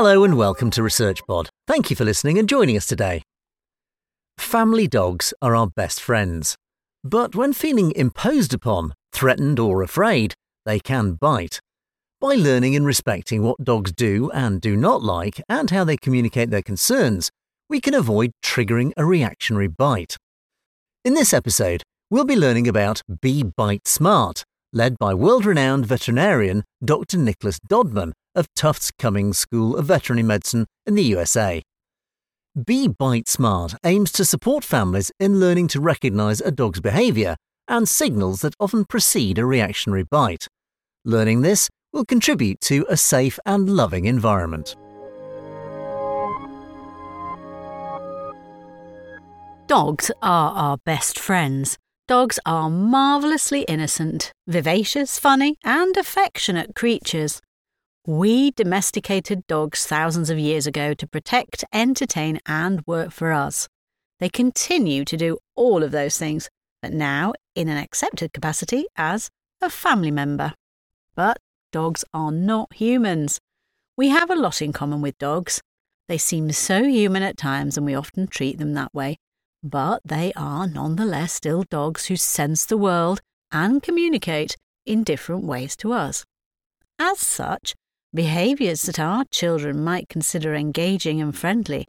Hello and welcome to ResearchPod. Thank you for listening and joining us today. Family dogs are our best friends. But when feeling imposed upon, threatened, or afraid, they can bite. By learning and respecting what dogs do and do not like and how they communicate their concerns, we can avoid triggering a reactionary bite. In this episode, we'll be learning about Be Bite Smart, led by world renowned veterinarian Dr. Nicholas Dodman of Tufts Cummings School of Veterinary Medicine in the USA. Be Bite Smart aims to support families in learning to recognize a dog's behavior and signals that often precede a reactionary bite. Learning this will contribute to a safe and loving environment. Dogs are our best friends. Dogs are marvellously innocent, vivacious, funny, and affectionate creatures. We domesticated dogs thousands of years ago to protect, entertain, and work for us. They continue to do all of those things, but now in an accepted capacity as a family member. But dogs are not humans. We have a lot in common with dogs. They seem so human at times, and we often treat them that way. But they are nonetheless still dogs who sense the world and communicate in different ways to us. As such, behaviours that our children might consider engaging and friendly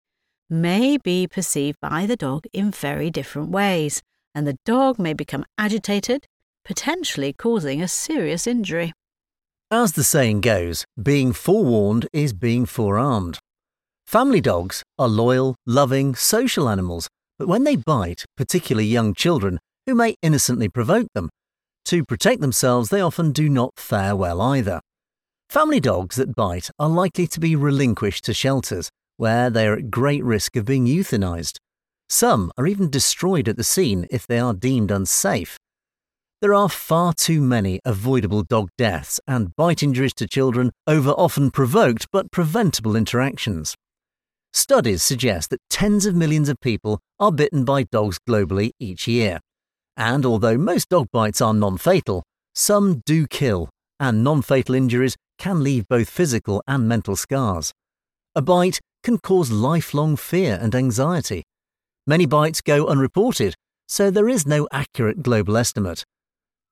may be perceived by the dog in very different ways, and the dog may become agitated, potentially causing a serious injury. As the saying goes, being forewarned is being forearmed. Family dogs are loyal, loving, social animals, but when they bite, particularly young children who may innocently provoke them, to protect themselves they often do not fare well either. Family dogs that bite are likely to be relinquished to shelters, where they are at great risk of being euthanized. Some are even destroyed at the scene if they are deemed unsafe. There are far too many avoidable dog deaths and bite injuries to children over often provoked but preventable interactions. Studies suggest that tens of millions of people are bitten by dogs globally each year. And although most dog bites are non fatal, some do kill, and non fatal injuries can leave both physical and mental scars. A bite can cause lifelong fear and anxiety. Many bites go unreported, so there is no accurate global estimate.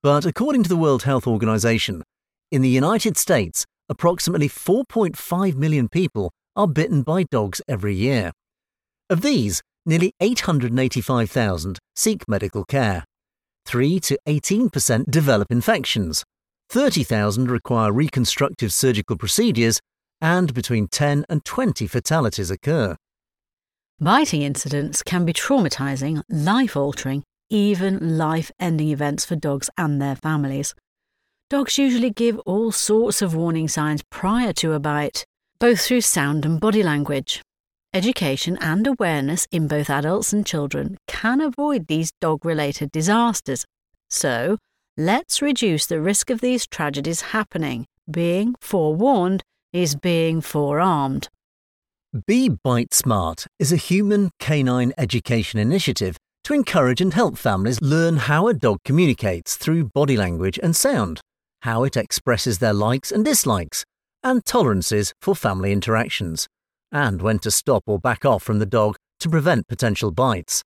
But according to the World Health Organization, in the United States, approximately 4.5 million people are bitten by dogs every year. Of these, nearly 885,000 seek medical care. 3 to 18% develop infections. 30,000 require reconstructive surgical procedures, and between 10 and 20 fatalities occur. Biting incidents can be traumatizing, life altering, even life ending events for dogs and their families. Dogs usually give all sorts of warning signs prior to a bite, both through sound and body language. Education and awareness in both adults and children can avoid these dog related disasters. So, let's reduce the risk of these tragedies happening. Being forewarned is being forearmed. Be Bite Smart is a human canine education initiative to encourage and help families learn how a dog communicates through body language and sound, how it expresses their likes and dislikes, and tolerances for family interactions, and when to stop or back off from the dog to prevent potential bites.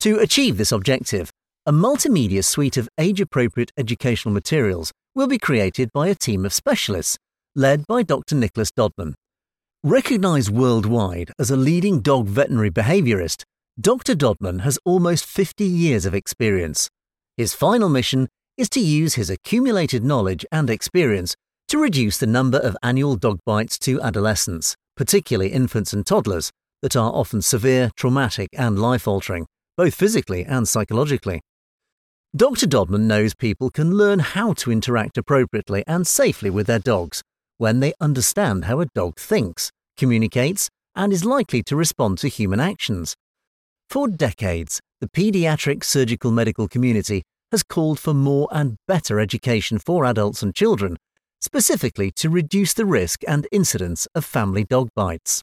To achieve this objective, a multimedia suite of age appropriate educational materials will be created by a team of specialists led by Dr. Nicholas Dodman. Recognised worldwide as a leading dog veterinary behaviourist, Dr. Dodman has almost 50 years of experience. His final mission is to use his accumulated knowledge and experience to reduce the number of annual dog bites to adolescents, particularly infants and toddlers, that are often severe, traumatic, and life altering, both physically and psychologically. Dr. Dodman knows people can learn how to interact appropriately and safely with their dogs when they understand how a dog thinks, communicates, and is likely to respond to human actions. For decades, the paediatric surgical medical community has called for more and better education for adults and children, specifically to reduce the risk and incidence of family dog bites.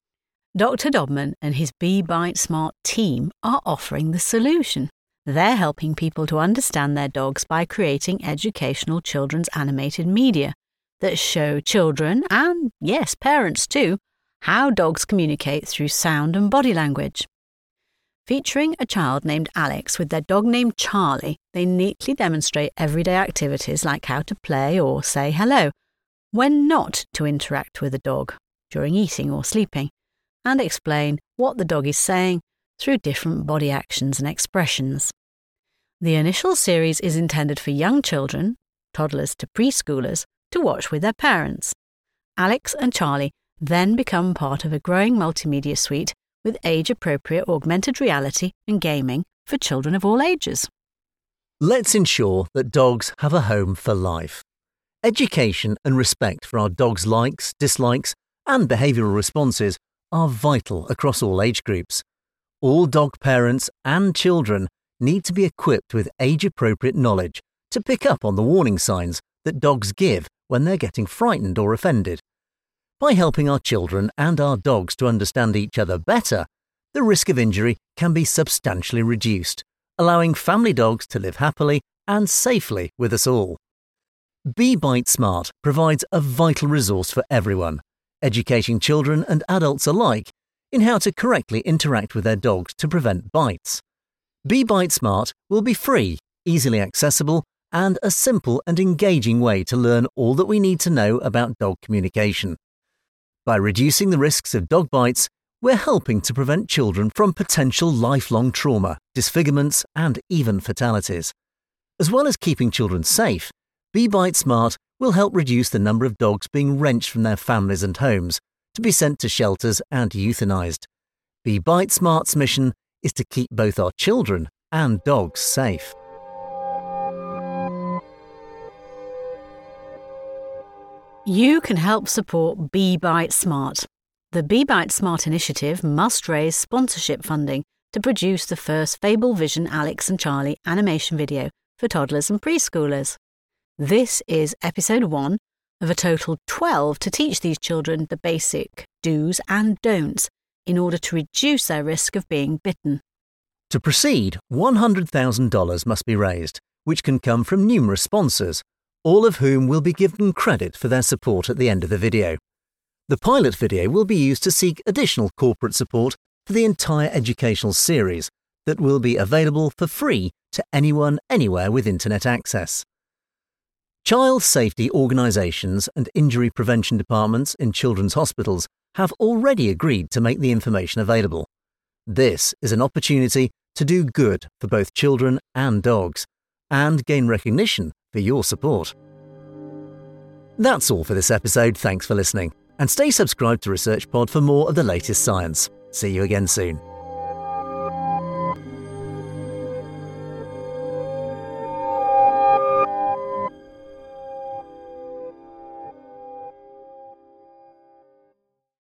Dr. Dodman and his Be Bite Smart team are offering the solution. They're helping people to understand their dogs by creating educational children's animated media that show children, and yes, parents too, How Dogs Communicate Through Sound and Body Language. Featuring a child named Alex with their dog named Charlie, they neatly demonstrate everyday activities like how to play or say hello, when not to interact with a dog during eating or sleeping, and explain what the dog is saying through different body actions and expressions. The initial series is intended for young children, toddlers to preschoolers, to watch with their parents. Alex and Charlie then become part of a growing multimedia suite with age appropriate augmented reality and gaming for children of all ages. Let's ensure that dogs have a home for life. Education and respect for our dogs' likes, dislikes, and behavioural responses are vital across all age groups. All dog parents and children need to be equipped with age appropriate knowledge to pick up on the warning signs that dogs give when they're getting frightened or offended. By helping our children and our dogs to understand each other better, the risk of injury can be substantially reduced, allowing family dogs to live happily and safely with us all. Be Bite Smart provides a vital resource for everyone, educating children and adults alike in how to correctly interact with their dogs to prevent bites. Be Bite Smart will be free, easily accessible, and a simple and engaging way to learn all that we need to know about dog communication. By reducing the risks of dog bites, we're helping to prevent children from potential lifelong trauma, disfigurements, and even fatalities. As well as keeping children safe, Be Bite Smart will help reduce the number of dogs being wrenched from their families and homes to be sent to shelters and euthanized. Be Bite Smart's mission is to keep both our children and dogs safe. You can help support Be Bite Smart. The Be Bite Smart initiative must raise sponsorship funding to produce the first Fable Vision Alex and Charlie animation video for toddlers and preschoolers. This is episode one of a total 12 to teach these children the basic do's and don'ts in order to reduce their risk of being bitten. To proceed, $100,000 must be raised, which can come from numerous sponsors, all of whom will be given credit for their support at the end of the video. The pilot video will be used to seek additional corporate support for the entire educational series that will be available for free to anyone anywhere with internet access. Child safety organisations and injury prevention departments in children's hospitals have already agreed to make the information available. This is an opportunity to do good for both children and dogs and gain recognition for your support. That's all for this episode. Thanks for listening. And stay subscribed to ResearchPod for more of the latest science. See you again soon.